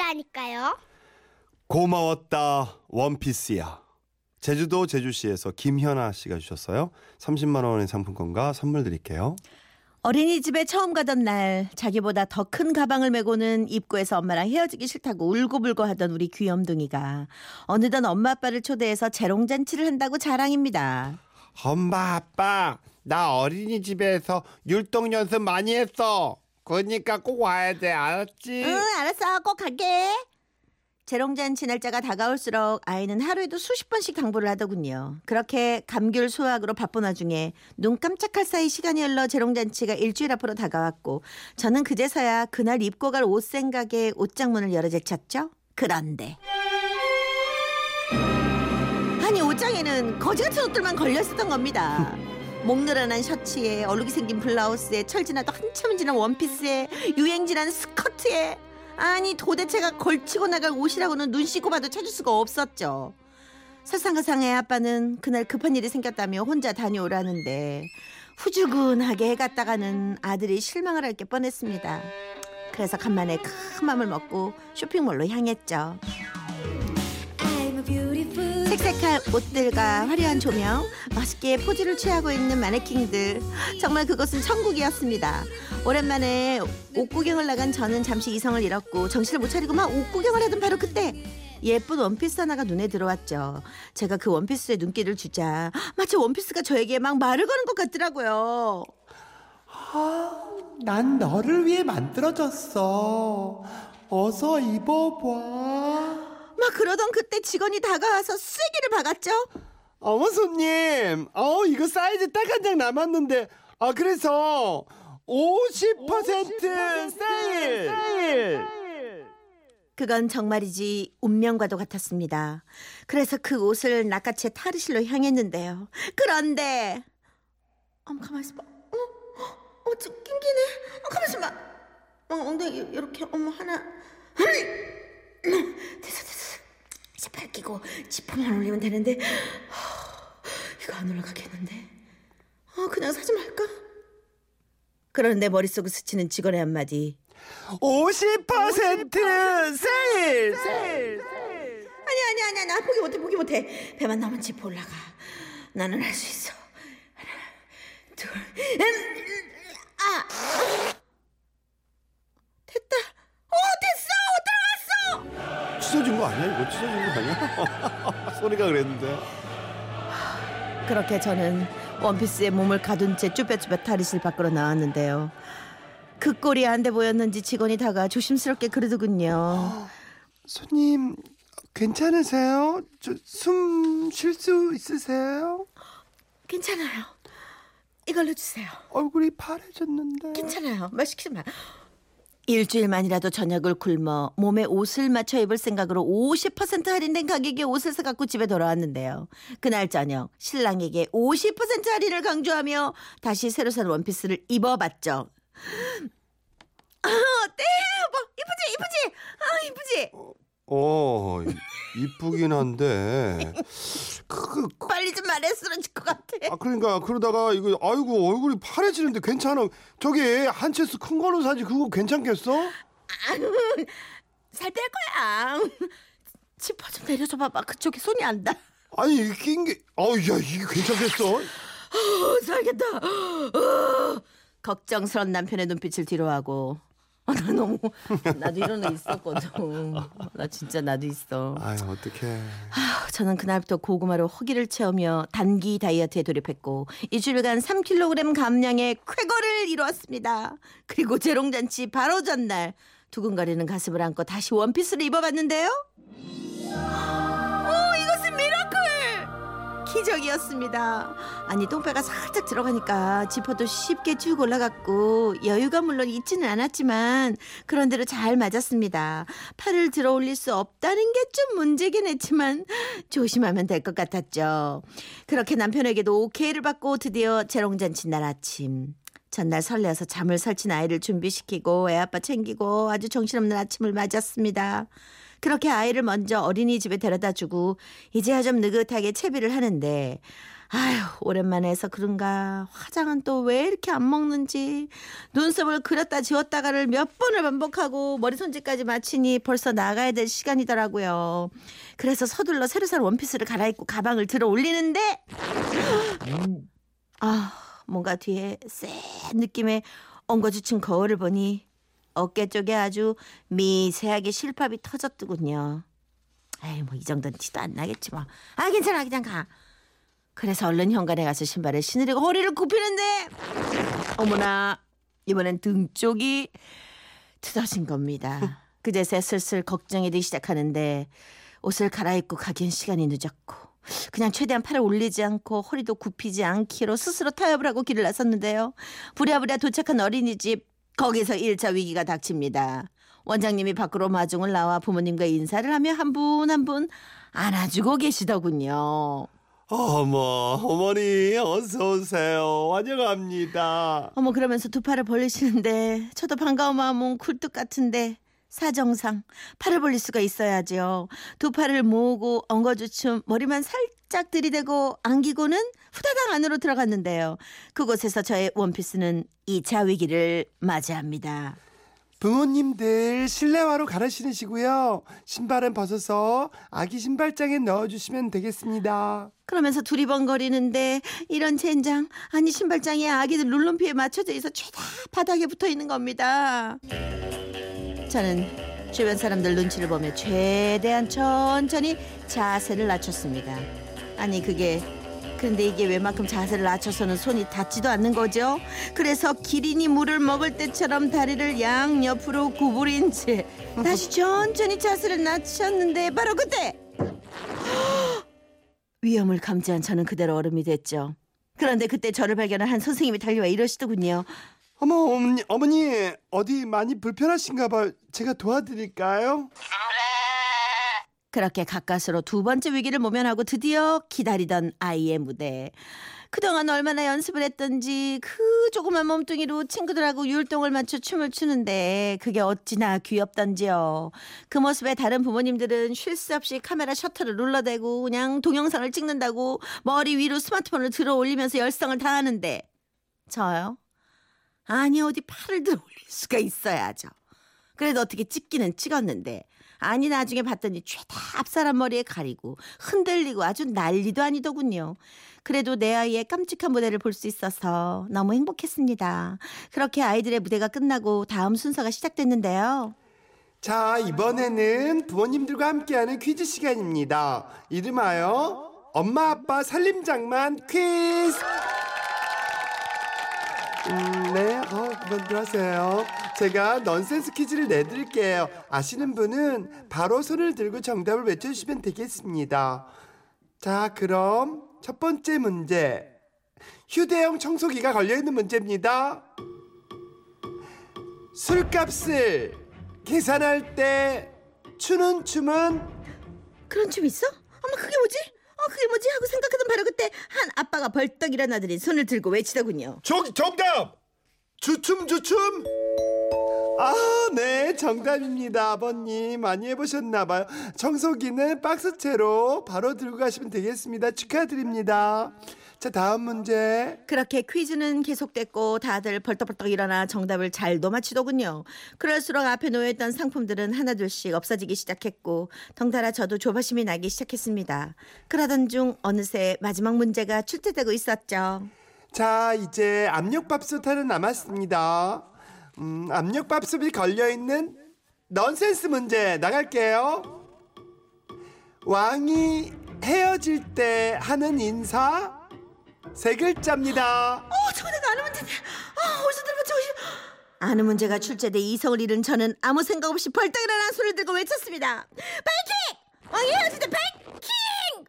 원피스라니까요. 고마웠다 원피스야. 제주도 제주시에서 김현아 씨가 주셨어요. 30만 원의 상품권과 선물 드릴게요. 어린이집에 처음 가던 날 자기보다 더 큰 가방을 메고는 입구에서 엄마랑 헤어지기 싫다고 울고불고 하던 우리 귀염둥이가 어느덧 엄마 아빠를 초대해서 재롱잔치를 한다고 자랑입니다. 엄마 아빠 나 어린이집에서 율동 연습 많이 했어 그러니까 꼭 와야 돼 알았지? 응 알았어 꼭 갈게. 재롱잔치 날짜가 다가올수록 아이는 하루에도 수십 번씩 당부를 하더군요. 그렇게 감귤 수확으로 바쁜 와중에 눈 깜짝할 사이 시간이 흘러 재롱잔치가 일주일 앞으로 다가왔고 저는 그제서야 그날 입고 갈 옷 생각에 옷장문을 열어 제쳤죠. 그런데 아니 옷장에는 거지 같은 옷들만 걸려 있었던 겁니다. 목늘어난 셔츠에 얼룩이 생긴 블라우스에 철지나도 한참 지난 원피스에 유행 지난 스커트에 아니 도대체가 걸치고 나갈 옷이라고는 눈 씻고 봐도 찾을 수가 없었죠. 설상가상의 아빠는 그날 급한 일이 생겼다며 혼자 다녀오라는데 후줄근하게 해갔다가는 아들이 실망을 할 게 뻔했습니다. 그래서 간만에 큰 맘을 먹고 쇼핑몰로 향했죠. 색색한 옷들과 화려한 조명, 멋있게 포즈를 취하고 있는 마네킹들. 정말 그것은 천국이었습니다. 오랜만에 옷 구경을 나간 저는 잠시 이성을 잃었고 정신을 못 차리고 막 옷 구경을 하던 바로 그때 예쁜 원피스 하나가 눈에 들어왔죠. 제가 그 원피스에 눈길을 주자 마치 원피스가 저에게 막 말을 거는 것 같더라고요. 난 너를 위해 만들어졌어 어서 입어봐 막 그러던 그때 직원이 다가와서 쓰레기를 박았죠. 어머 손님 어 이거 사이즈 딱 한 장 남았는데 아 그래서 50% 세일 그건 정말이지 운명과도 같았습니다. 그래서 그 옷을 낚아채 타르실로 향했는데요. 그런데 어머 가만 있어봐. 어, 어, 좀 낑기네. 어, 가만 있어봐. 어, 엉덩이 이렇게 어머 하나. 됐어 됐어. 팔 끼고 지퍼만 올리면 되는데 하, 이거 안 올라가겠는데. 어 그냥 사지 말까? 그런데 머릿속을 스치는 직원의 한마디. 50% 세일! 세일! 아니 아니 아니 나 포기 못해 포기 못해. 배만 나면 지퍼 올라가. 나는 할 수 있어. 하나 둘 아 됐다. 어 됐어 들어갔어 찢어진 거 아니야? 이거 찢어진 거 아니야? 소리가 그랬는데. 그렇게 저는 원피스에 몸을 가둔 채 쭈뼛쭈뼛 탈의실 밖으로 나왔는데요 그 꼴이 안 돼 보였는지 직원이 다가 조심스럽게 그러더군요 손님 괜찮으세요? 숨 쉴 수 있으세요? 괜찮아요 이걸로 주세요 얼굴이 파래졌는데 괜찮아요. 말 시키지 마. 일주일만이라도 저녁을 굶어 몸에 옷을 맞춰 입을 생각으로 50% 할인된 가격에 옷을 사갖고 집에 돌아왔는데요. 그날 저녁 신랑에게 50% 할인을 강조하며 다시 새로 산 원피스를 입어봤죠. 아, 어때? 뭐 이쁘지 이쁘지? 아 이쁘지? 어 이쁘긴 한데 그, 그 빨리 좀 말해 쓰러질 것 같아. 아 그러니까 그러다가 이거 아이고 얼굴이 파래지는데 괜찮아 저기 한 채스 큰 걸로 사지 그거 괜찮겠어? 살뺄 거야. 지퍼 좀 내려줘 봐봐. 그쪽에 손이 안 닿아. 아니 이긴 게 아우 야 이게 괜찮겠어? 어, 살겠다. 어. 걱정스런 남편의 눈빛을 뒤로하고 아, 나 너무 나도 이런 애 있었거든. 나 진짜 나도 있어. 아유 어떡해 아, 저는 그날부터 고구마로 허기를 채우며 단기 다이어트에 돌입했고 일주일간 3kg 감량의 쾌거를 이루었습니다. 그리고 재롱잔치 바로 전날 두근거리는 가슴을 안고 다시 원피스를 입어봤는데요. 기적이었습니다. 아니 똥배가 살짝 들어가니까 지퍼도 쉽게 쭉 올라갔고 여유가 물론 있지는 않았지만 그런대로 잘 맞았습니다. 팔을 들어 올릴 수 없다는 게 좀 문제긴 했지만 조심하면 될 것 같았죠. 그렇게 남편에게도 오케이를 받고 드디어 재롱잔치 날 아침 전날 설레어서 잠을 설친 아이를 준비시키고 애아빠 챙기고 아주 정신없는 아침을 맞았습니다. 그렇게 아이를 먼저 어린이집에 데려다 주고 이제야 좀 느긋하게 채비를 하는데 아휴 오랜만에 해서 그런가 화장은 또 왜 이렇게 안 먹는지 눈썹을 그렸다 지웠다가를 몇 번을 반복하고 머리 손질까지 마치니 벌써 나가야 될 시간이더라고요. 그래서 서둘러 새로 산 원피스를 갈아입고 가방을 들어 올리는데 아 뭔가 뒤에 센 느낌의 엉거주친 거울을 보니 어깨 쪽에 아주 미세하게 실밥이 터졌더군요. 에이 뭐 이 정도는 티도 안 나겠지 뭐. 아 괜찮아 그냥 가. 그래서 얼른 현관에 가서 신발을 신으려고 허리를 굽히는데 어머나 이번엔 등 쪽이 틀어진 겁니다. 그제서야 슬슬 걱정이 되기 시작하는데 옷을 갈아입고 가기엔 시간이 늦었고 그냥 최대한 팔을 올리지 않고 허리도 굽히지 않기로 스스로 타협을 하고 길을 나섰는데요. 부랴부랴 도착한 어린이집 거기서 1차 위기가 닥칩니다. 원장님이 밖으로 마중을 나와 부모님과 인사를 하며 한 분 한 분 안아주고 계시더군요. 어머 어머니 어서 오세요 환영합니다. 어머 그러면서 두 팔을 벌리시는데 저도 반가운 마음은 굴뚝 같은데 사정상 팔을 벌릴 수가 있어야죠. 두 팔을 모으고 엉거주춤 머리만 살짝 들이대고 안기고는 후다닥 안으로 들어갔는데요. 그곳에서 저의 원피스는 2차 위기를 맞이합니다. 부모님들 실내화로 갈아 신으시고요. 신발은 벗어서 아기 신발장에 넣어주시면 되겠습니다. 그러면서 두리번거리는데 이런 젠장 아니 신발장에 아기들 룰룸피에 맞춰져 있어 죄다 바닥에 붙어 있는 겁니다. 저는 주변 사람들 눈치를 보며 최대한 천천히 자세를 낮췄습니다. 아니 그게 그런데 이게 웬만큼 자세를 낮춰서는 손이 닿지도 않는 거죠. 그래서 기린이 물을 먹을 때처럼 다리를 양 옆으로 구부린 채 다시 천천히 자세를 낮췄는데 바로 그때 위험을 감지한 저는 그대로 얼음이 됐죠. 그런데 그때 저를 발견한 한 선생님이 달려와 이러시더군요. 어머 어머니 어머니 어디 많이 불편하신가 봐요. 제가 도와드릴까요? 그렇게 가까스로 두 번째 위기를 모면하고 드디어 기다리던 아이의 무대. 그동안 얼마나 연습을 했던지 그 조그만 몸뚱이로 친구들하고 율동을 맞춰 춤을 추는데 그게 어찌나 귀엽던지요. 그 모습에 다른 부모님들은 쉴 새 없이 카메라 셔터를 눌러대고 그냥 동영상을 찍는다고 머리 위로 스마트폰을 들어 올리면서 열성을 다하는데 저요? 아니 어디 팔을 들어 올릴 수가 있어야죠. 그래도 어떻게 찍기는 찍었는데 아니 나중에 봤더니 죄다 앞사람 머리에 가리고 흔들리고 아주 난리도 아니더군요. 그래도 내 아이의 깜찍한 무대를 볼 수 있어서 너무 행복했습니다. 그렇게 아이들의 무대가 끝나고 다음 순서가 시작됐는데요. 자 이번에는 부모님들과 함께하는 퀴즈 시간입니다. 이름하여 엄마 아빠 살림장만 퀴즈. 음, 네, 어, 그만들 하세요. 제가 넌센스 퀴즈를 내드릴게요. 아시는 분은 바로 손을 들고 정답을 외쳐주시면 되겠습니다. 자, 그럼 첫 번째 문제. 휴대용 청소기가 걸려있는 문제입니다. 술값을 계산할 때 추는 춤은 그런 춤 있어? 어머 그게 뭐지? 어 그게 뭐지? 하고 생각하던 바로 그때 한 아빠가 벌떡 일어나더니 손을 들고 외치더군요. 정, 정답! 주춤 주춤! 아, 네, 정답입니다, 아버님. 많이 해보셨나봐요. 청소기는 박스채로 바로 들고 가시면 되겠습니다. 축하드립니다. 자, 다음 문제. 그렇게 퀴즈는 계속됐고 다들 벌떡벌떡 일어나 정답을 잘도 맞히더군요. 그럴수록 앞에 놓여있던 상품들은 하나둘씩 없어지기 시작했고 덩달아 저도 조바심이 나기 시작했습니다. 그러던 중 어느새 마지막 문제가 출제되고 있었죠. 자, 이제 압력밥솥 하나 남았습니다. 음, 압력밥솥이 걸려있는 넌센스 문제 나갈게요. 왕이 헤어질 때 하는 인사 세 글자입니다. 어, 저거 내가 아는 문제인데. 아, 어디서 들어봤지? 아는 문제가 출제돼 이성을 잃은 저는 아무 생각 없이 벌떡 일어나 손을 들고 외쳤습니다. 파이팅! 왕이 때 파이팅!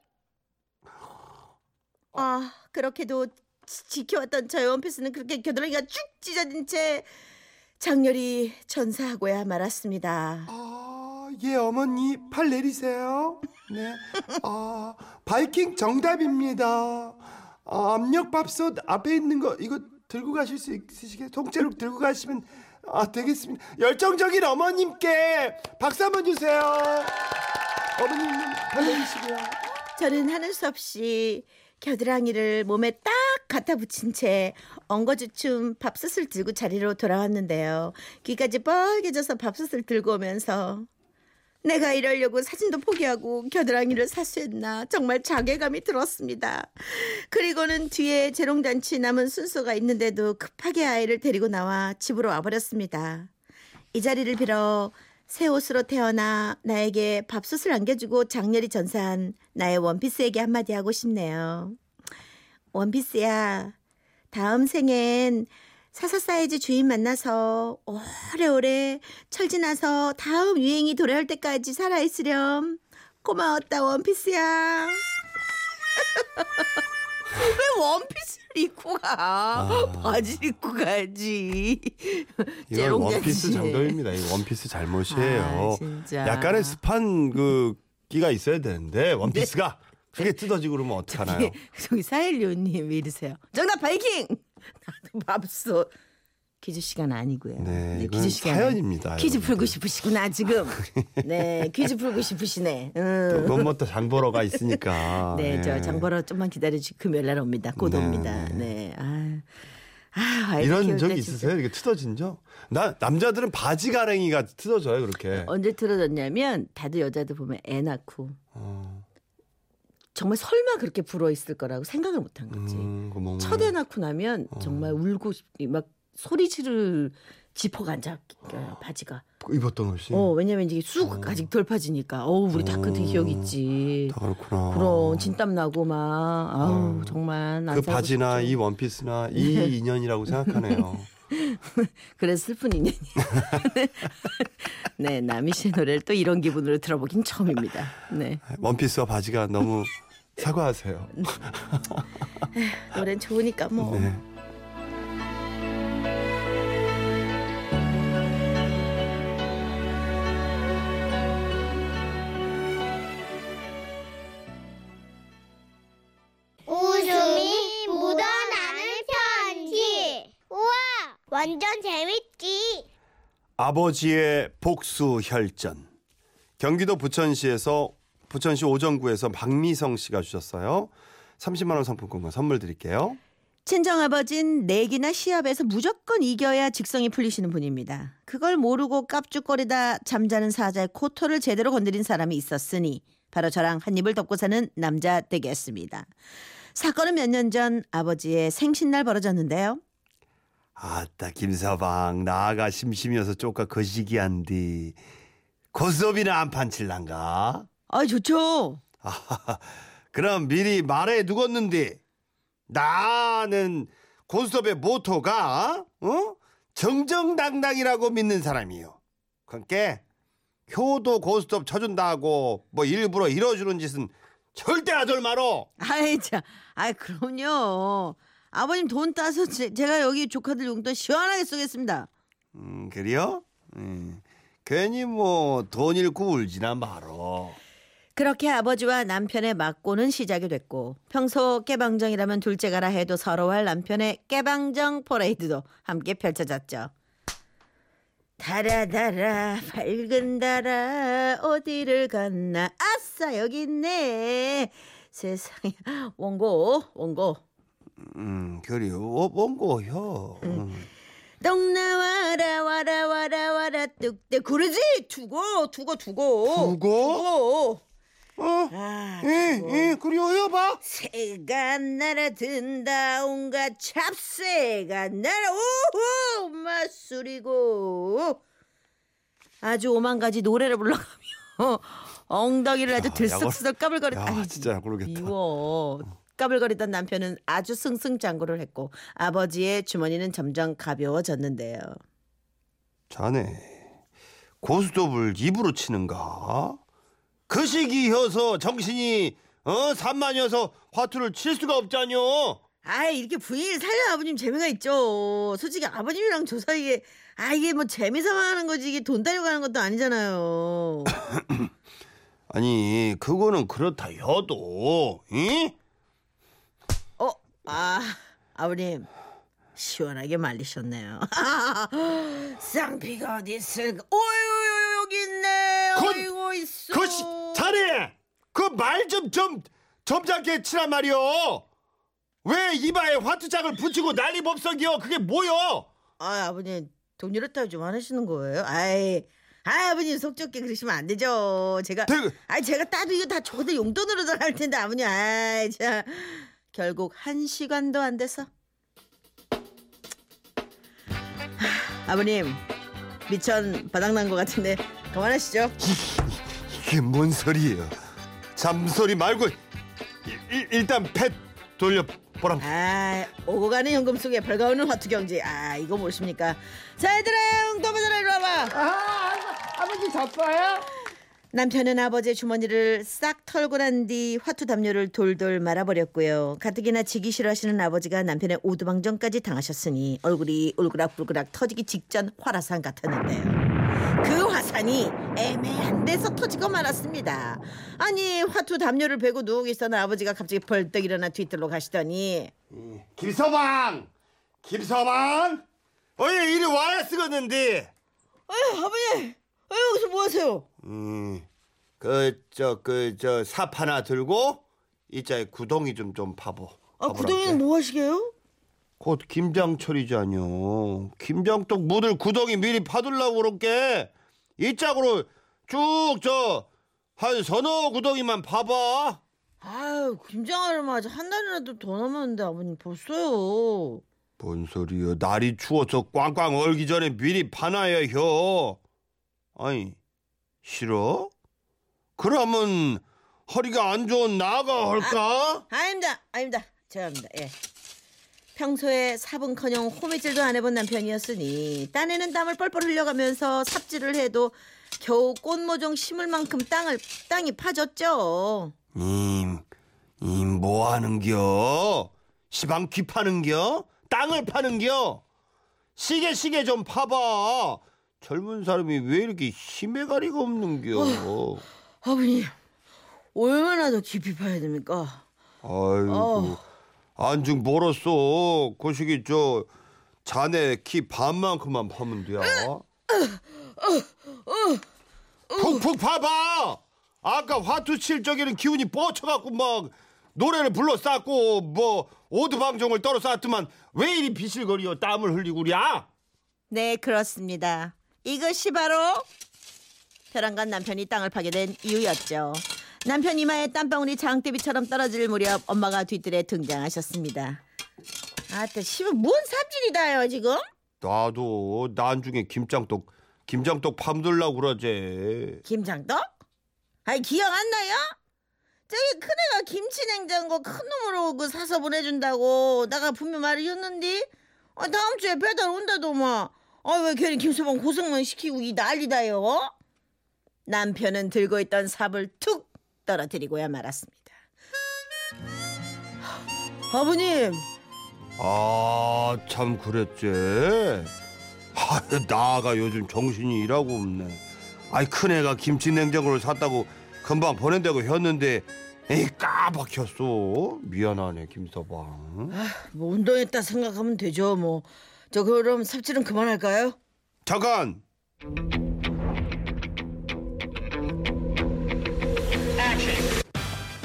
아, 그렇게도 지- 지켜왔던 저의 원피스는 그렇게 겨드랑이가 쭉 찢어진 채 장렬히 전사하고야 말았습니다. 아, 예, 어머니 팔 내리세요. 네. 아, 바이킹 정답입니다. 아, 압력밥솥 앞에 있는 거 이거 들고 가실 수 있으시게 통째로 들고 가시면 아, 되겠습니다. 열정적인 어머님께 박수 한번 주세요. 어머님 팔 내리시고요. 저는 하는 수 없이 겨드랑이를 몸에 딱 갖다 붙인 채 엉거주춤 밥솥을 들고 자리로 돌아왔는데요. 귀까지 빨개져서 밥솥을 들고 오면서 내가 이러려고 사진도 포기하고 겨드랑이를 사수했나 정말 자괴감이 들었습니다. 그리고는 뒤에 재롱잔치 남은 순서가 있는데도 급하게 아이를 데리고 나와 집으로 와버렸습니다. 이 자리를 빌어 새 옷으로 태어나 나에게 밥솥을 안겨주고 장렬히 전사한 나의 원피스에게 한마디 하고 싶네요. 원피스야, 다음 생엔 사사 사이즈 주인 만나서 오래오래 철 지나서 다음 유행이 돌아올 때까지 살아있으렴. 고마웠다 원피스야. 왜 원피스를 입고 가? 바지를 입고 가야지. 이건. 원피스 정도입니다. 이 원피스 잘못이에요. 아. 약간의 습한 그 끼가 있어야 되는데 원피스가 그게 뜯어지고 그러면 어떡하나요? 네. 저기 사일류님 이러세요. 정답 바이킹. 나도 밥솥. 퀴즈 시간 아니고요. 네, 이건 퀴즈 시간 사연입니다, 퀴즈 여러분들. 풀고 싶으시구나 지금. 네, 퀴즈 풀고 싶으시네. 응. 그건 장 보러가 있으니까. 네, 예. 저 장보러 좀만 기다려주 금요일 날 옵니다. 곧 네, 옵니다. 네. 네. 아, 아 이런 키울 적때 있으세요? 이게 뜯어진 적? 나 남자들은 바지 가랭이가 뜯어져요 그렇게. 언제 틀어졌냐면 다들 여자들 보면 애 낳고 어, 정말 설마 그렇게 불어 있을 거라고 생각을 못한 거지. 음, 그 첫애 낳고 나면 어. 정말 울고 싶- 막 소리 지를 지퍼가 안 잡혀요 바지가. 입었던 옷이. 어 왜냐면 이게 쑥 아직 덜 파지니까. 어우 우리 다그 기억 있지. 다 그렇구나. 그럼 진땀 나고 막 아우 정말 안그 바지나 싶죠. 이 원피스나 이 인연이라고 생각하네요. 그래서 슬픈 인연이. 네 남희 씨의 노래를 또 이런 기분으로 들어보긴 처음입니다. 네 원피스와 바지가 너무 사과하세요. 노래는 좋으니까 뭐. 네. 완전 재밌지. 아버지의 복수 혈전. 경기도 부천시에서 부천시 오정구에서 박미성 씨가 주셨어요. 30만 원 상품권과 선물 드릴게요. 친정아버진 내기나 시합에서 무조건 이겨야 직성이 풀리시는 분입니다. 그걸 모르고 깝죽거리다 잠자는 사자의 코털을 제대로 건드린 사람이 있었으니 바로 저랑 한 입을 덮고 사는 남자 되겠습니다. 사건은 몇 년 전 아버지의 생신날 벌어졌는데요. 아따 김서방 나가 심심해서 쪼까 거시기한디 고스톱이나 한판 칠란가? 아 좋죠. 아하하, 그럼 미리 말해 두겠는데 나는 고스톱의 모토가 어? 정정당당이라고 믿는 사람이요. 그러니까 효도 고스톱 쳐준다고 뭐 일부러 이뤄주는 짓은 절대 하들 말어. 아이 자, 아 그럼요. 아버님 돈 따서 제, 제가 여기 조카들 용돈 시원하게 쏘겠습니다. 음 그래요? 음, 괜히 뭐 돈 잃고 울지나 말어. 그렇게 아버지와 남편의 맞고는 시작이 됐고 평소 깨방정이라면 둘째 가라 해도 서러워할 남편의 깨방정 퍼레이드도 함께 펼쳐졌죠. 달아달아 밝은 달아 어디를 갔나 아싸 여기 있네 세상에 원고 원고 음 그래요. 뭔고요? 음. 똥 나와라 와라 와라 와라 뚝뚝 그러지 두고 두고 두고 두고? 어? 아, 예. 예, 그래요, 여봐. 새가 날아든다 온갖 잡새가 날아 오호 맞소리고 아주 오만 가지 노래를 불러가며 엉덩이를 아주 야, 들썩들썩 까불거리다 야, 아이, 진짜 모르겠다. 미워 까불거리던 남편은 아주 승승장구를 했고 아버지의 주머니는 점점 가벼워졌는데요 자네 고스톱을 입으로 치는가? 그 시기여서 정신이 어 산만이어서 화투를 칠 수가 없자뇨. 아 이렇게 부인을 살려 아버님 재미가 있죠. 솔직히 아버님이랑 저 사이에 아 이게 뭐 재미삼아 하는 거지 이게 돈 하는 것도 아니잖아요. 아니 그거는 그렇다 여도 이? 어, 아 아버님 시원하게 말리셨네요. 쌍피가 어디 있을까? 오유 여기 있네. 그- 어이구 있어. 그 시, 자네 그 말 좀 좀 점잖게 치란 말이오. 왜 이마에 화투장을 붙이고 난리 법석이요? 그게 뭐요? 아 아버님 돈 이렇다고 좀 화내시는 거예요? 아이 아 아버님 속 좁게 그러시면 안 되죠. 제가 대그- 아 제가 따도 이거 다 저도 용돈으로 할 텐데 아버님 아이 자 결국 한 시간도 안 돼서 하, 아버님 미천 바닥난 것 같은데 그만하시죠. 이게 뭔 소리예요? 잠소리 말고 일, 일, 단 펫 돌려 보람. 아 오고 가는 현금 속에 벌가오는 화투 경제 아 이거 무엇입니까? 자 얘들아 형 도보자라 이리 와봐. 아, 아버지 졌어요? 남편은 아버지의 주머니를 싹 털고 난 뒤 화투 담요를 돌돌 말아버렸고요. 가뜩이나 지기 싫어하시는 아버지가 남편의 오두방정까지 당하셨으니 얼굴이 울그락불그락 터지기 직전 화라산 같았는데요. 그 화산이 애매한 데서 터지고 말았습니다. 아니 화투 담요를 베고 누워 계시던 아버지가 갑자기 벌떡 일어나 뒤뜰로 가시더니 김서방, 김서방, 어이 이리 와야 쓰겠는데. 아유 아버님 아 여기서 뭐 하세요? 음, 그 저 그 저 삽 하나 들고 이자에 구덩이 좀 좀 파보. 아 구덩이는 뭐 하시게요? 곧 김장철이잖요. 김장떡 묻을 구덩이 미리 파둘라고 그럴게. 이 짝으로 쭉 저 한 서너 구덩이만 파봐. 아유 김장하려면 한 달이라도 더 남았는데 아버님 벌써요. 뭔 소리요? 날이 추워서 꽝꽝 얼기 전에 미리 파놔야 혀. 아니 싫어? 그러면 허리가 안 좋은 나가 할까? 아닙니다, 아닙니다. 죄송합니다. 예. 평소에 삽은커녕 호미질도 안 해본 남편이었으니 딴에는 땀을 뻘뻘 흘려가면서 삽질을 해도 겨우 꽃모종 심을 만큼 땅을 땅이 파졌죠. 님, 님뭐 하는겨? 시방 귀 파는겨? 땅을 파는겨? 시계 시계 좀 파봐. 젊은 사람이 왜 이렇게 힘의 가리가 없는겨? 아버님 얼마나 더 깊이 파야 됩니까? 아이고, 어. 안중 멀었어. 그 시기 저 자네 키 반만큼만 파면 돼. 푹푹 파봐. 아까 화투 칠 적에는 기운이 뻗쳐갖고 막 노래를 불러 쌌고 뭐 오드방정을 떨어 쌌더만 왜 이리 비실거리여 땀을 흘리고 그랴? 네 그렇습니다. 이것이 바로 벼랑간 남편이 땅을 파게 된 이유였죠. 남편 이마에 땀방울이 장대비처럼 떨어질 무렵 엄마가 뒤뜰에 등장하셨습니다. 아따 씨발 뭔 삽질이다요 지금? 나도 난중에 김장떡 김장떡 팜들라고 그러지. 김장떡? 아니 기억 안 나요? 저기 큰애가 김치 냉장고 큰 놈으로 그 사서 보내준다고 내가 분명 말이었는데 아, 다음 주에 배달 온다더만 아왜 괜히 김서방 고생만 시키고 이 난리다요 남편은 들고 있던 삽을 툭 떨어뜨리고야 말았습니다 아버님 아, 참 그랬지. 아, 나가 요즘 정신이 일하고 없네. 아이 큰애가 김치 냉장고를 샀다고 금방 보낸다고 했는데 에이 까박혔어. 미안하네 김서방. 뭐 운동했다 생각하면 되죠 뭐 저 그럼 삽질은 그만할까요? 잠깐.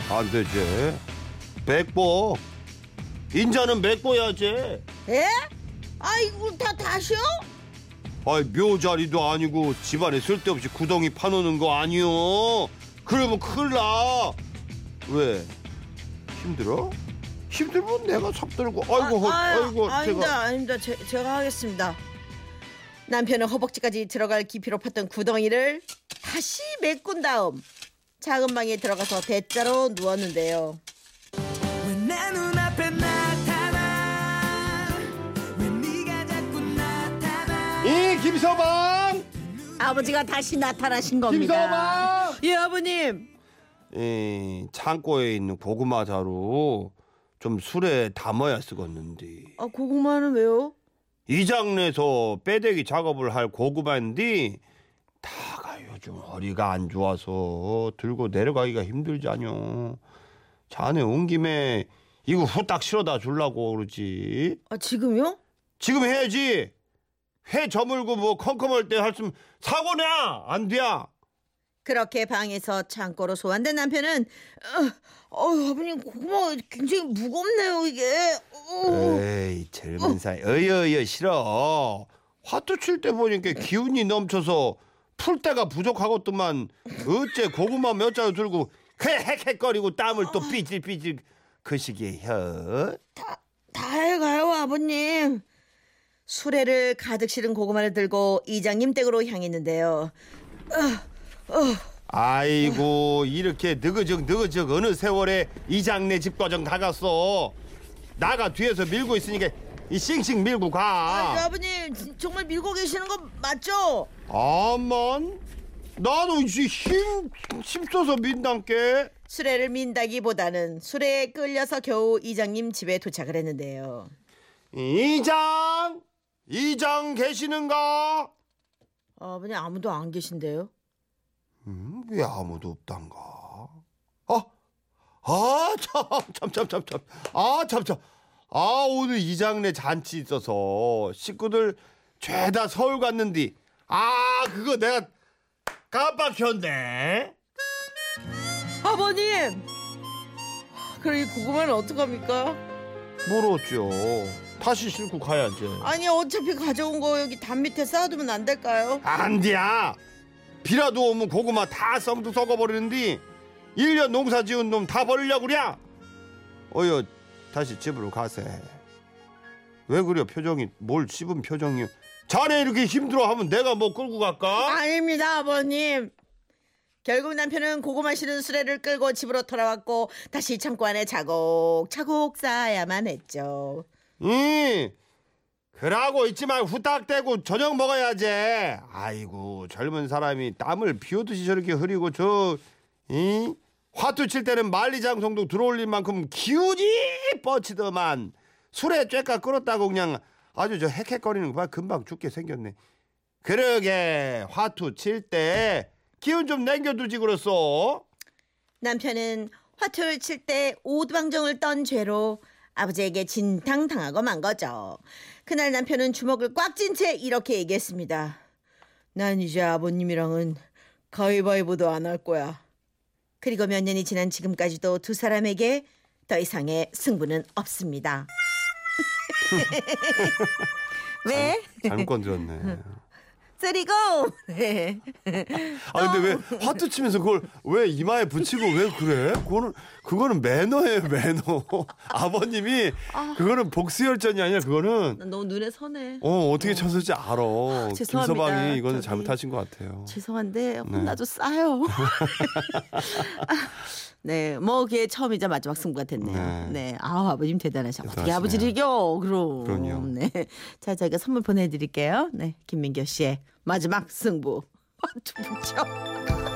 안 되지. 맥보. 인자는 맥보야지. 예? 아 이걸 다 다시요? 아이 묘자리도 아니고 집안에 쓸데없이 구덩이 파놓는 거 아니요. 그러면 큰일 나. 왜? 힘들어? 힘들면 내가 잡들고 아이고 아, 아, 이고 아닙니다, 제가 아닙니다. 제, 제가 하겠습니다. 남편은 허벅지까지 들어갈 깊이로 팠던 구덩이를 다시 메꾼 다음 작은 방에 들어가서 대자로 누웠는데요. 이 김서방 아버지가 다시 나타나신 겁니다. 김서방 예, 아버님. 이 창고에 있는 고구마 자루 좀 술에 담아야 쓰겠는데 아, 고구마는 왜요? 이 장내서 빼대기 작업을 할 고구마인데 다가 요즘 허리가 안 좋아서 들고 내려가기가 힘들자뇨. 자네 온 김에 이거 후딱 실어다 주려고 그러지. 아, 지금요? 지금 해야지. 회 저물고 뭐 컴컴할 때 할수 사고냐 안 돼야. 그렇게 방에서 창고로 소환된 남편은 어, 어 아버님 고구마 굉장히 무겁네요 이게. 어. 에이 젊은 사이 어여어여 싫어 화투 칠 때 보니까 기운이 넘쳐서 풀 때가 부족하겠더만 어째 고구마 몇 자루 들고 헤헤헤거리고 땀을 또 삐질삐질 그 시기에 혀다 해가요 아버님. 수레를 가득 실은 고구마를 들고 이장님 댁으로 향했는데요. 아이고 이렇게 느그적 느그적 어느 세월에 이장네 집 과정 다 갔어 나가 뒤에서 밀고 있으니까 이 싱싱 밀고 아, 가 아버님 진- 정말 밀고 계시는 거 맞죠? 아만 나도 이제 힘 힘써서 민단께 수레를 민다기보다는 수레에 끌려서 겨우 이장님 집에 도착을 했는데요. 이장 이장 계시는가? 아버님 아무도 안 계신데요. 음, 왜 아무도 없단가? 아, 아, 참, 참, 참, 참, 참. 아, 참, 참. 아, 오늘 이장네 잔치 있어서 식구들 죄다 서울 갔는데, 아, 그거 내가 깜빡했네. 아버님! 그럼 이 고구마는 어떡합니까? 모르죠. 다시 싣고 가야지. 아니 어차피 가져온 거 여기 담 밑에 쌓아두면 안 될까요? 안 돼야. 비라도 오면 고구마 다 썩도 썩어버리는데, 1년 농사 지은 놈 다 버리려고 그래? 어여, 다시 집으로 가세. 왜 그래, 표정이, 뭘 씹은 표정이. 자네 이렇게 힘들어 하면 내가 뭐 끌고 갈까? 아닙니다 아버님. 결국 남편은 고구마 실은 수레를 끌고 집으로 돌아왔고 다시 창고 안에 차곡차곡 쌓아야만 했죠. 응. 그러고 있지만 후딱대고 저녁 먹어야지. 아이고 젊은 사람이 땀을 비오듯이 저렇게 흐리고 저 이? 화투 칠 때는 만리장성도 들어올릴 만큼 기운이 뻗치더만 술에 쬐까 끓었다고 그냥 아주 저 헥헥거리는 거 봐 금방 죽게 생겼네. 그러게 화투 칠 때 기운 좀 남겨두지 그랬어. 남편은 화투를 칠 때 오두방정을 떤 죄로 아버지에게 진탕 당하고 만 거죠. 그날 남편은 주먹을 꽉 쥔 채 이렇게 얘기했습니다. 난 이제 아버님이랑은 가위바위보도 안 할 거야. 그리고 몇 년이 지난 지금까지도 두 사람에게 더 이상의 승부는 없습니다. 왜? 잘못 건드렸네. 쓰리고! 네. 아 근데 왜 화투 치면서 그걸 왜 이마에 붙이고 왜 그래? 그거는 그거는 매너예요 매너. 아버님이 그거는 복수열전이 아니라 그거는 너무 눈에 선해. 어 어떻게 쳤을지 알아. 죄송합니다. 김서방이 이거는 저기- 잘못하신 것 같아요. 죄송한데 혼나도 싸요. 네, 뭐 그게 처음이자 마지막 승부가 됐네요. 네. 네, 아 아버님 대단하셔. 어떻게 대단하시네요. 아버지를 이겨? 그럼. 그럼요. 네, 자 저희가 선물 보내드릴게요. 네, 김민교 씨의 마지막 승부. 두 분죠.